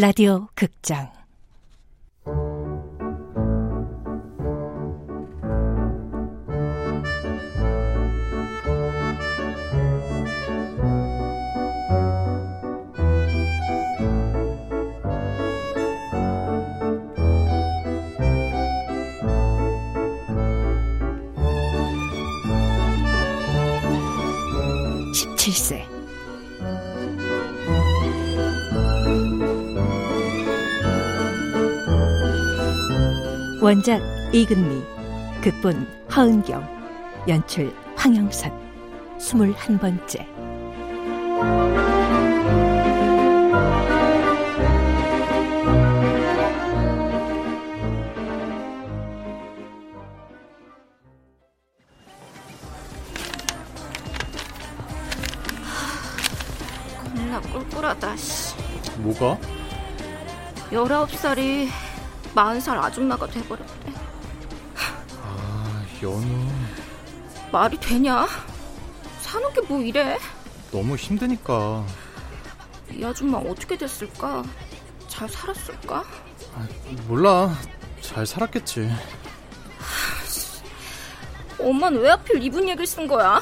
라디오 극장 원작 이근미, 극본 허은경, 연출 황영선, 스물한 번째. 겁나 꿀꿀하다, 씨. 뭐가? 19살이 40살 아줌마가 돼버렸대. 아, 연우. 말이 되냐? 사는 게 뭐 이래? 너무 힘드니까. 이 아줌마 어떻게 됐을까? 잘 살았을까? 아, 몰라. 잘 살았겠지. 엄마는 왜 하필 이분 얘기를 쓴 거야?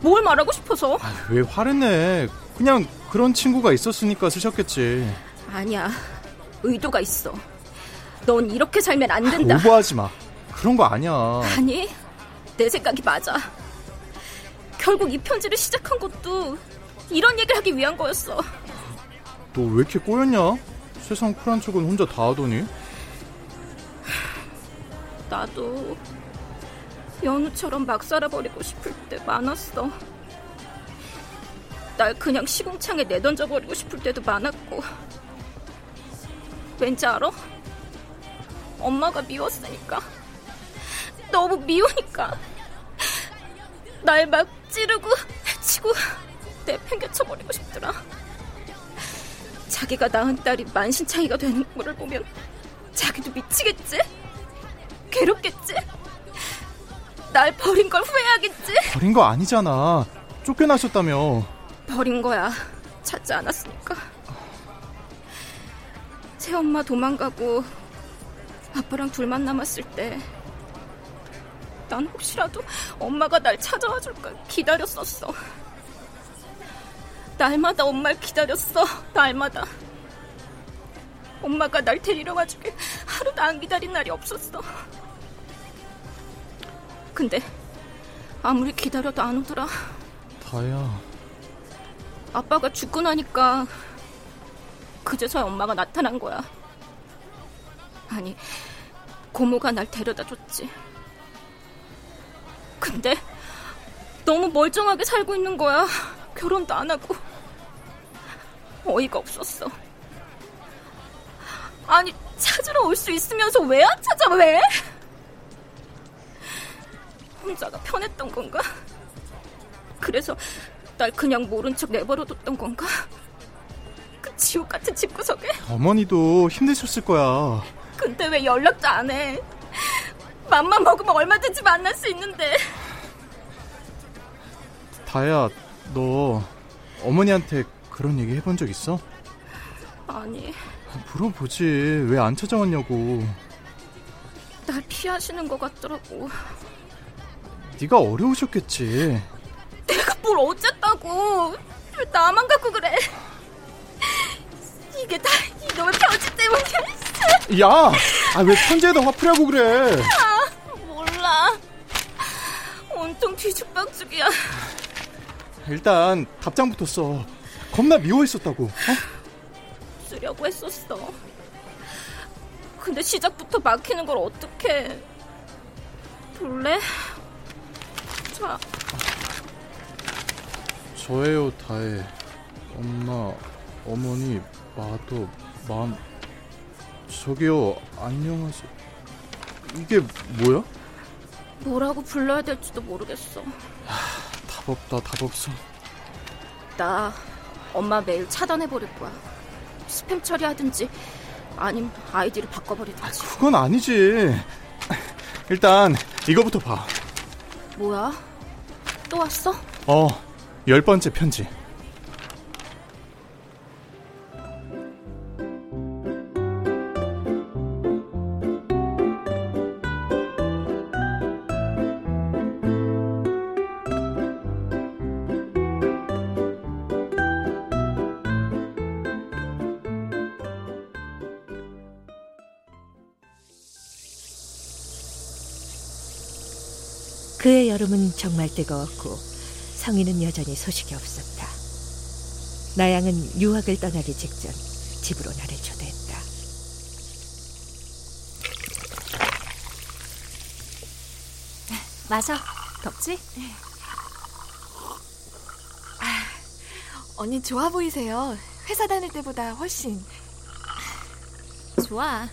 뭘 말하고 싶어서? 아, 왜 화를 내? 그냥 그런 친구가 있었으니까 쓰셨겠지. 아니야. 의도가 있어. 넌 이렇게 살면 안 된다. 아, 오버하지 마. 그런 거 아니야. 아니, 내 생각이 맞아. 결국 이 편지를 시작한 것도 이런 얘기를 하기 위한 거였어. 너 왜 이렇게 꼬였냐? 세상 쿨한 척은 혼자 다 하더니. 나도 연우처럼 막 살아버리고 싶을 때 많았어. 날 그냥 시궁창에 내던져버리고 싶을 때도 많았고. 왠지 알아? 엄마가 미웠으니까. 너무 미우니까. 날 막 찌르고 해치고 내팽개쳐버리고 싶더라. 자기가 낳은 딸이 만신창이가 되는 거를 보면 자기도 미치겠지? 괴롭겠지? 날 버린 걸 후회하겠지? 버린 거 아니잖아. 쫓겨나셨다며. 버린 거야. 찾지 않았으니까. 새 엄마 도망가고 아빠랑 둘만 남았을 때 난 혹시라도 엄마가 날 찾아와 줄까 기다렸었어. 날마다 엄마를 기다렸어. 날마다. 엄마가 날 데리러 와주길 하루도 안 기다린 날이 없었어. 근데 아무리 기다려도 안 오더라. 다야. 아빠가 죽고 나니까 그제서야 엄마가 나타난 거야. 아니, 고모가 날 데려다 줬지. 근데 너무 멀쩡하게 살고 있는 거야. 결혼도 안 하고. 어이가 없었어. 아니, 찾으러 올 수 있으면서 왜 안 찾아, 왜? 혼자가 편했던 건가? 그래서 날 그냥 모른 척 내버려뒀던 건가? 그 지옥 같은 집구석에? 어머니도 힘드셨을 거야. 근데 왜 연락도 안 해? 맘만 먹으면 얼마든지 만날 수 있는데. 다야, 너 어머니한테 그런 얘기 해본 적 있어? 아니, 물어보지. 왜 안 찾아왔냐고. 날 피하시는 것 같더라고. 네가 어려우셨겠지. 내가 뭘 어쨌다고. 왜 나만 갖고 그래. 이게 다 이놈의 편지 때문이야. 야! 아, 왜 편지에다 화풀이하고 그래? 아, 몰라. 온통 뒤죽박죽이야. 일단 답장부터 써. 겁나 미워했었다고. 어? 쓰려고 했었어. 근데 시작부터 막히는 걸 어떡해. 볼래? 자, 저예요, 다혜. 엄마, 어머니, 마도, 맘. 저기요, 안녕하세요. 이게 뭐야? 뭐라고 불러야 될지도 모르겠어. 답 없다, 답 없어. 나 엄마 메일 차단해버릴 거야. 스팸 처리하든지 아님 아이디를 바꿔버리든지. 그건 아니지. 일단 이거부터 봐. 뭐야? 또 왔어? 어, 열 번째 편지. 정말 뜨거웠고 성인은 여전히 소식이 없었다. 나양은 유학을 떠나기 직전 집으로 나를 초대했다. 마셔. 덥지? 아, 언니 좋아 보이세요. 회사 다닐 때보다 훨씬. 좋아.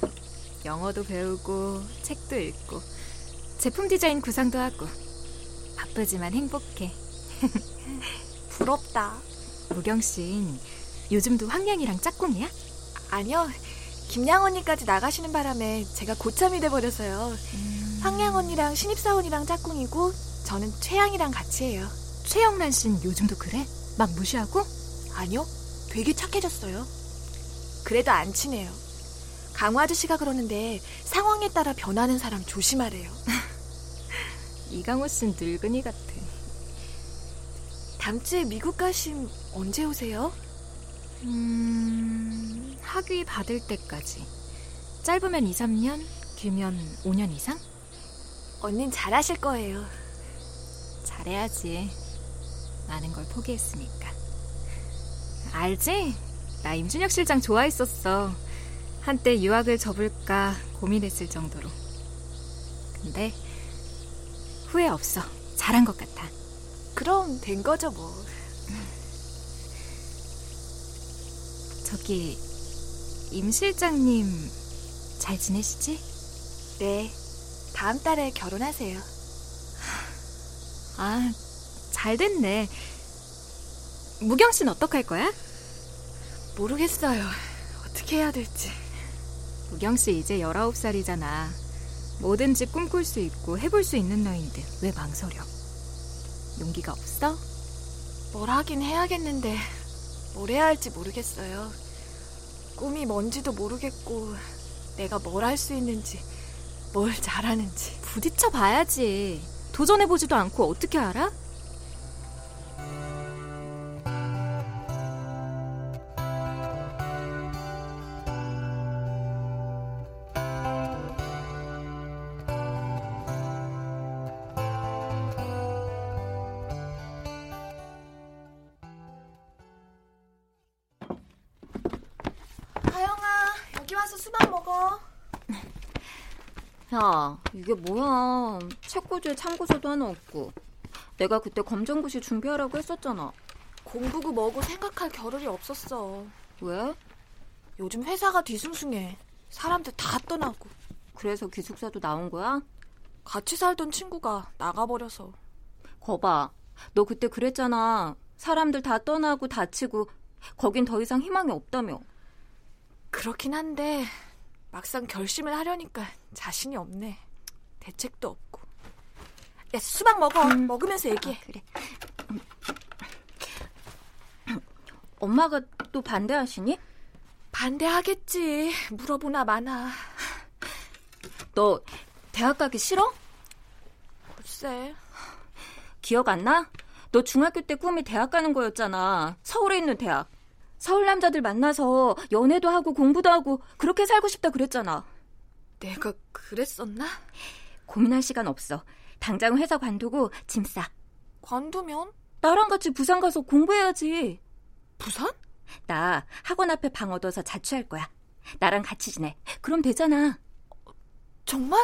영어도 배우고 책도 읽고 제품 디자인 구상도 하고 바쁘지만 행복해. 부럽다. 무경 씨는 요즘도 황량이랑 짝꿍이야? 아니요. 김양 언니까지 나가시는 바람에 제가 고참이 돼버려서요. 음... 황양 언니랑 신입사원이랑 짝꿍이고 저는 최양이랑 같이 해요. 최영란 씨는 요즘도 그래? 막 무시하고? 아니요. 되게 착해졌어요. 그래도 안 친해요. 강호 아저씨가 그러는데 상황에 따라 변하는 사람 조심하래요. 이강호 씨는 늙은이 같아. 다음 주에 미국 가심 언제 오세요? 음, 학위 받을 때까지. 짧으면 2, 3년, 길면 5년 이상? 언닌 잘하실 거예요. 잘해야지. 많은 걸 포기했으니까. 알지? 나 임준혁 실장 좋아했었어. 한때 유학을 접을까 고민했을 정도로. 근데 후회 없어. 잘한 것 같아. 그럼 된 거죠, 뭐. 저기, 임 실장님 잘 지내시지? 네. 다음 달에 결혼하세요. 아, 잘 됐네. 무경 씨는 어떡할 거야? 모르겠어요. 어떻게 해야 될지. 무경 씨 이제 19살이잖아. 뭐든지 꿈꿀 수 있고 해볼 수 있는 나이인데 왜 망설여? 용기가 없어? 뭘 하긴 해야겠는데 뭘 해야 할지 모르겠어요. 꿈이 뭔지도 모르겠고 내가 뭘 할 수 있는지 뭘 잘하는지 부딪혀 봐야지. 도전해보지도 않고 어떻게 알아? 야, 이게 뭐야. 책꽂이에 참고서도 하나 없고. 내가 그때 검정고시 준비하라고 했었잖아. 공부고 뭐고 생각할 겨를이 없었어. 왜? 요즘 회사가 뒤숭숭해. 사람들 다 떠나고. 그래서 기숙사도 나온 거야? 같이 살던 친구가 나가버려서. 거봐. 너 그때 그랬잖아. 사람들 다 떠나고 다치고 거긴 더 이상 희망이 없다며. 그렇긴 한데 막상 결심을 하려니까 자신이 없네. 대책도 없고. 야, 수박 먹어. 음. 먹으면서 얘기해. 아, 그래. 엄마가 또 반대하시니? 반대하겠지. 물어보나 마나. 너 대학 가기 싫어? 글쎄. 기억 안 나? 너 중학교 때 꿈이 대학 가는 거였잖아. 서울에 있는 대학. 서울 남자들 만나서 연애도 하고 공부도 하고 그렇게 살고 싶다 그랬잖아. 내가 그랬었나? 고민할 시간 없어. 당장 회사 관두고 짐 싸. 관두면? 나랑 같이 부산 가서 공부해야지. 부산? 나 학원 앞에 방 얻어서 자취할 거야. 나랑 같이 지내. 그럼 되잖아. 정말?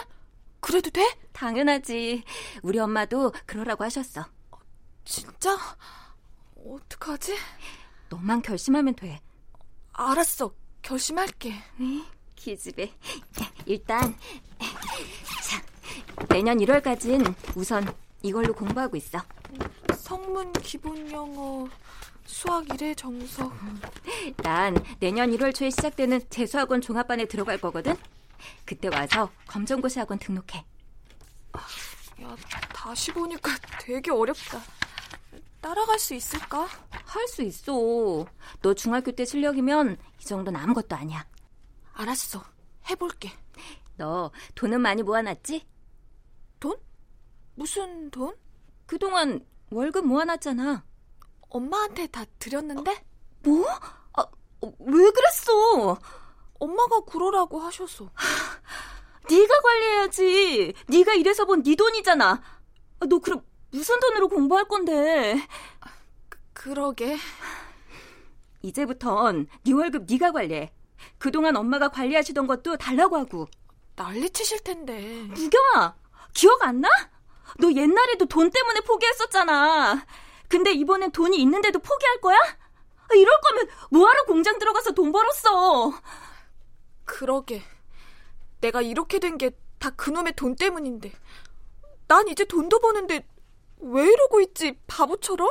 그래도 돼? 당연하지. 우리 엄마도 그러라고 하셨어. 진짜? 어떡하지? 너만 결심하면 돼. 알았어. 결심할게. 기집애. 일단 자, 내년 1월까진 우선 이걸로 공부하고 있어. 성문 기본 영어 수학 1회 정석. 난 내년 1월 초에 시작되는 재수학원 종합반에 들어갈 거거든. 그때 와서 검정고시 학원 등록해. 야, 다시 보니까 되게 어렵다. 따라갈 수 있을까? 할 수 있어. 너 중학교 때 실력이면 이 정도는 아무것도 아니야. 알았어. 해볼게. 너 돈은 많이 모아놨지? 돈? 무슨 돈? 그동안 월급 모아놨잖아. 엄마한테 다 드렸는데? 어, 뭐? 아, 왜 그랬어? 엄마가 그러라고 하셔서. 네가 관리해야지. 네가 이래서 본네 돈이잖아. 아, 너 그럼 무슨 돈으로 공부할 건데? 그, 러게 이제부턴 네 월급 네가 관리해. 그동안 엄마가 관리하시던 것도 달라고 하고. 난리 치실 텐데. 무경아, 기억 안 나? 너 옛날에도 돈 때문에 포기했었잖아. 근데 이번엔 돈이 있는데도 포기할 거야? 이럴 거면 뭐하러 공장 들어가서 돈 벌었어? 그러게. 내가 이렇게 된 게 다 그놈의 돈 때문인데. 난 이제 돈도 버는데 왜 이러고 있지, 바보처럼?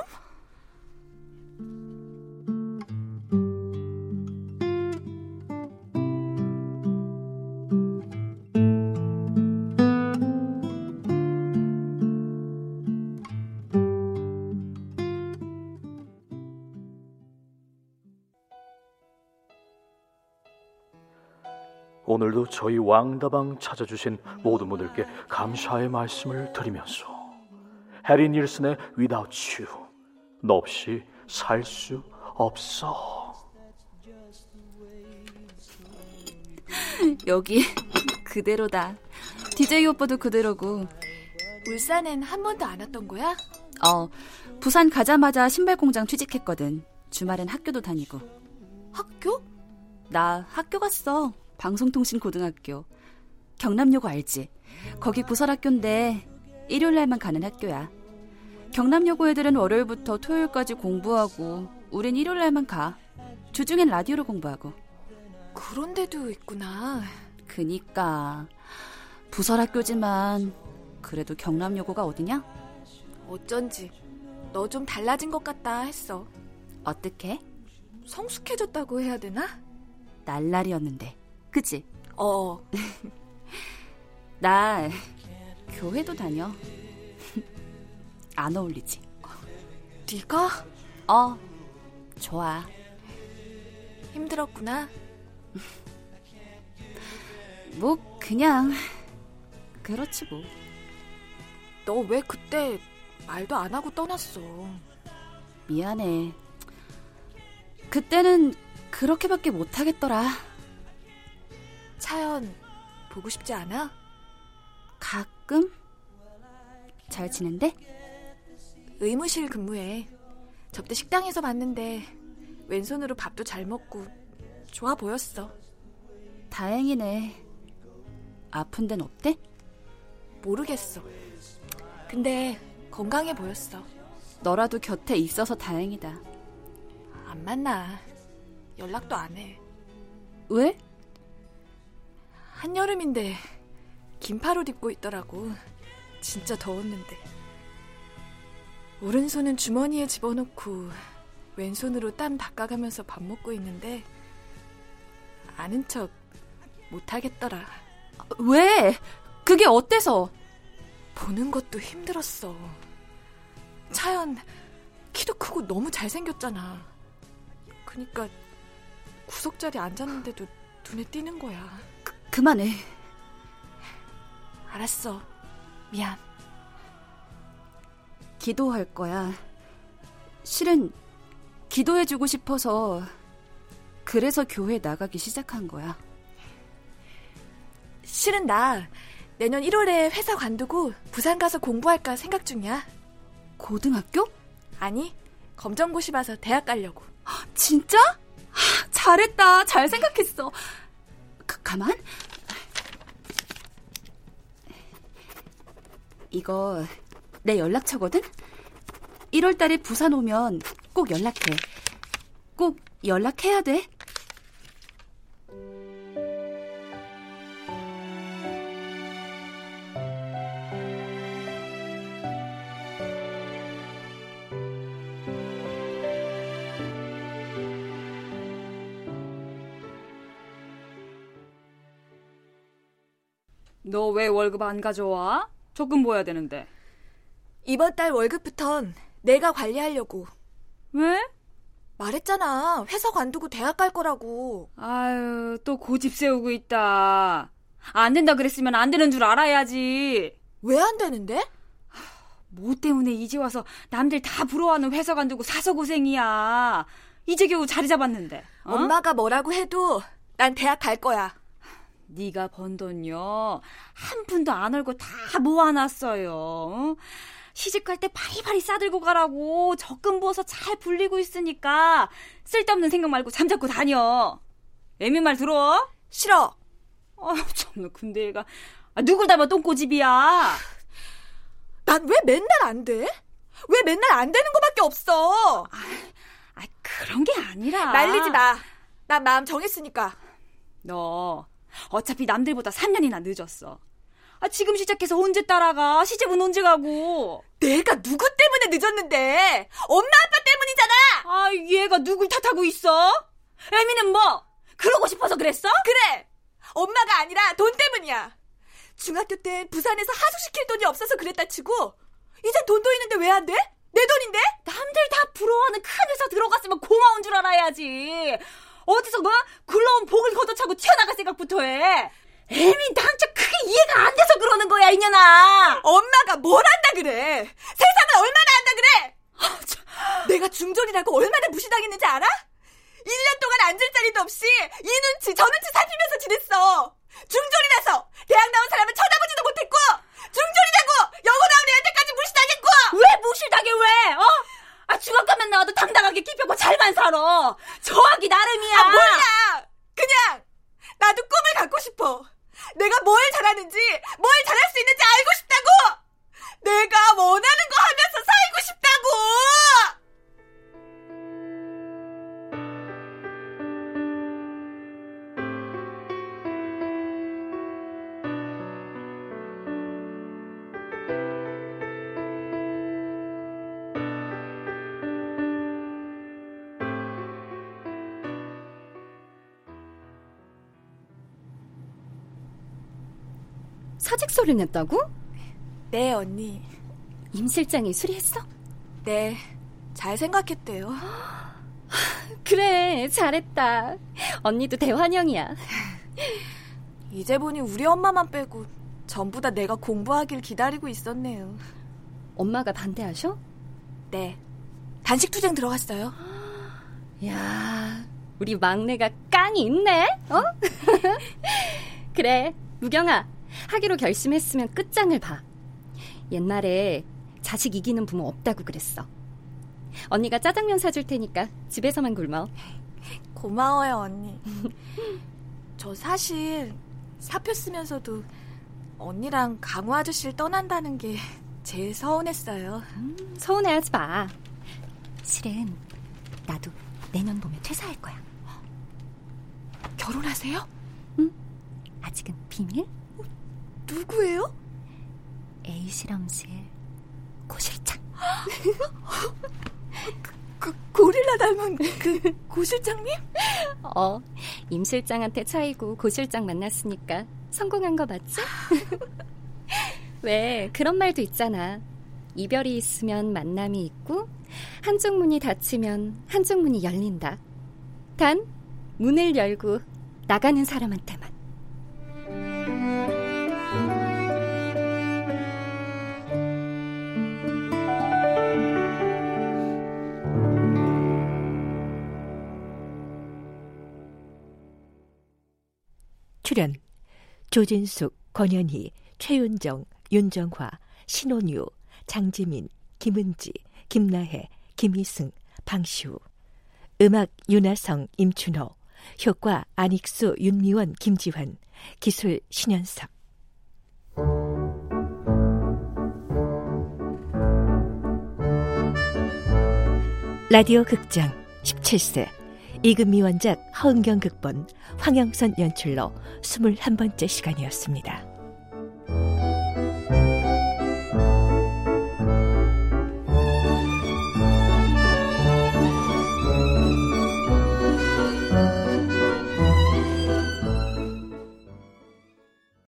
오늘도 저희 왕다방 찾아주신 모든 분들께 감사의 말씀을 드리면서 해리 닐슨의 Without You 너 없이 살 수 없어 여기 그대로다. DJ 오빠도 그대로고. 울산엔 한 번도 안 왔던 거야? 어, 부산 가자마자 신발 공장 취직했거든. 주말엔 학교도 다니고. 학교? 나 학교 갔어. 방송통신고등학교. 경남여고 알지? 거기 부설학교인데 일요일 날만 가는 학교야. 경남여고 애들은 월요일부터 토요일까지 공부하고 우린 일요일 날만 가. 주중엔 라디오로 공부하고. 그런 데도 있구나. 그니까 부설학교지만 그래도 경남여고가 어디냐? 어쩐지 너 좀 달라진 것 같다 했어. 어떻게? 성숙해졌다고 해야 되나? 날라리였는데. 그치? 어. 나 교회도 다녀. 안 어울리지? 네가 어, 좋아. 힘들었구나. 뭐 그냥 그렇지 뭐. 너 왜 그때 말도 안 하고 떠났어? 미안해. 그때는 그렇게밖에 못 하겠더라. 차연 보고 싶지 않아? 가끔 잘 지낸대? 의무실 근무해. 접대 식당에서 봤는데 왼손으로 밥도 잘 먹고 좋아 보였어. 다행이네. 아픈 데는 없대? 모르겠어. 근데 건강해 보였어. 너라도 곁에 있어서 다행이다. 안 만나. 연락도 안 해. 왜? 한여름인데 긴팔 옷 입고 있더라고. 진짜 더웠는데. 오른손은 주머니에 집어넣고 왼손으로 땀 닦아가면서 밥 먹고 있는데 아는 척 못하겠더라. 왜? 그게 어때서? 보는 것도 힘들었어. 차연 키도 크고 너무 잘생겼잖아. 그니까 구석자리 앉았는데도 눈에 띄는 거야. 그, 그만해. 알았어. 미안. 기도할 거야. 실은 기도해주고 싶어서 그래서 교회 나가기 시작한 거야. 실은 나 내년 1월에 회사 관두고 부산 가서 공부할까 생각 중이야. 고등학교? 아니, 검정고시 봐서 대학 가려고. 진짜? 잘했다. 잘 생각했어. 가, 가만. 이거 내 연락처거든? 1월 달에 부산 오면 꼭 연락해. 꼭 연락해야 돼. 너 왜 월급 안 가져와? 조금 모아야 되는데. 이번 달 월급부턴 내가 관리하려고. 왜? 말했잖아. 회사 관두고 대학 갈 거라고. 아유, 또 고집 세우고 있다. 안 된다 그랬으면 안 되는 줄 알아야지. 왜 안 되는데? 뭐 때문에 이제 와서 남들 다 부러워하는 회사 관두고 사서 고생이야. 이제 겨우 자리 잡았는데. 어? 엄마가 뭐라고 해도 난 대학 갈 거야. 네가 번 돈요 한 푼도 안 얼고 다 모아놨어요. 시집갈 때 바리바리 싸들고 가라고 적금 부어서 잘 불리고 있으니까 쓸데없는 생각 말고 잠자고 다녀. 애미 말 들어? 싫어. 아 정말 근데 얘가 아, 누굴 닮아 똥꼬집이야. 난 왜 맨날 안 돼? 왜 맨날 안 되는 거밖에 없어? 아 그런 게 아니라. 날리지 마. 난 마음 정했으니까. 너 어차피 남들보다 3년이나 늦었어. 아 지금 시작해서 언제 따라가? 시집은 언제 가고? 내가 누구 때문에 늦었는데? 엄마 아빠 때문이잖아. 아 얘가 누굴 탓하고 있어? 애미는 뭐? 그러고 싶어서 그랬어? 그래. 엄마가 아니라 돈 때문이야. 중학교 때 부산에서 하숙시킬 돈이 없어서 그랬다 치고 이제 돈도 있는데 왜 안 돼? 내 돈인데? 남들 다 부러워하는 큰 회사 들어갔으면 고마운 줄 알아야지. 어디서 뭐 굴러온 복을 걷어차고 튀어나갈 생각부터 해. 애민 당최 크게 이해가 안 돼서 그러는 거야 이년아. 엄마가 뭘 한다 그래? 세상을 얼마나 한다 그래? 내가 중졸이라고 얼마나 무시당했는지 알아? 1년 동안 앉을 자리도 없이 이 눈치 저 눈치 살피면서 지냈어. 중졸이라서 대학 나온 사람을 쳐다보지도 못했고 중졸이라고 영어 나온 애한테까지 무시당했고 왜 무실당해 왜? 어? 아 중학교만 나와도 당당하게 기표고 잘만 살아. 저하기 나름이야. 아 몰라. 그냥 나도 꿈을 갖고 싶어. 내가 뭘 잘하는지 뭘 잘할 수 있는지 알고 싶다고. 내가 원하는 거 하면서 살고 싶다고. 사직 소리 냈다고? 네 언니. 임 실장이 수리했어? 네. 잘 생각했대요. 그래, 잘했다. 언니도 대환영이야. 이제 보니 우리 엄마만 빼고 전부 다 내가 공부하길 기다리고 있었네요. 엄마가 반대하셔? 네. 단식 투쟁 들어갔어요. 야, 우리 막내가 깡이 있네. 어? 그래, 무경아. 하기로 결심했으면 끝장을 봐. 옛날에 자식 이기는 부모 없다고 그랬어. 언니가 짜장면 사줄 테니까 집에서만 굶어. 고마워요, 언니. 저 사실 사표 쓰면서도 언니랑 강우 아저씨를 떠난다는 게 제일 서운했어요. 음, 서운해하지 마. 실은 나도 내년 봄에 퇴사할 거야. 결혼하세요? 응. 아직은 비밀? 누구예요? A 실험실 고실장. 그 고릴라 닮은 그 고실장님? 어, 임 실장한테 차이고 고 실장 만났으니까 성공한 거 맞지? 왜 그런 말도 있잖아. 이별이 있으면 만남이 있고 한쪽 문이 닫히면 한쪽 문이 열린다. 단 문을 열고 나가는 사람한테만. 출연 조진숙, 권현희, 최윤정, 윤정화, 신원유, 장지민, 김은지, 김나혜, 김희승, 방시우 음악 윤하성, 임춘호 효과 안익수, 윤미원, 김지환 기술 신현석 라디오 극장 17세 이금미 원작 허은경 극본 황영선 연출로 21번째 시간이었습니다.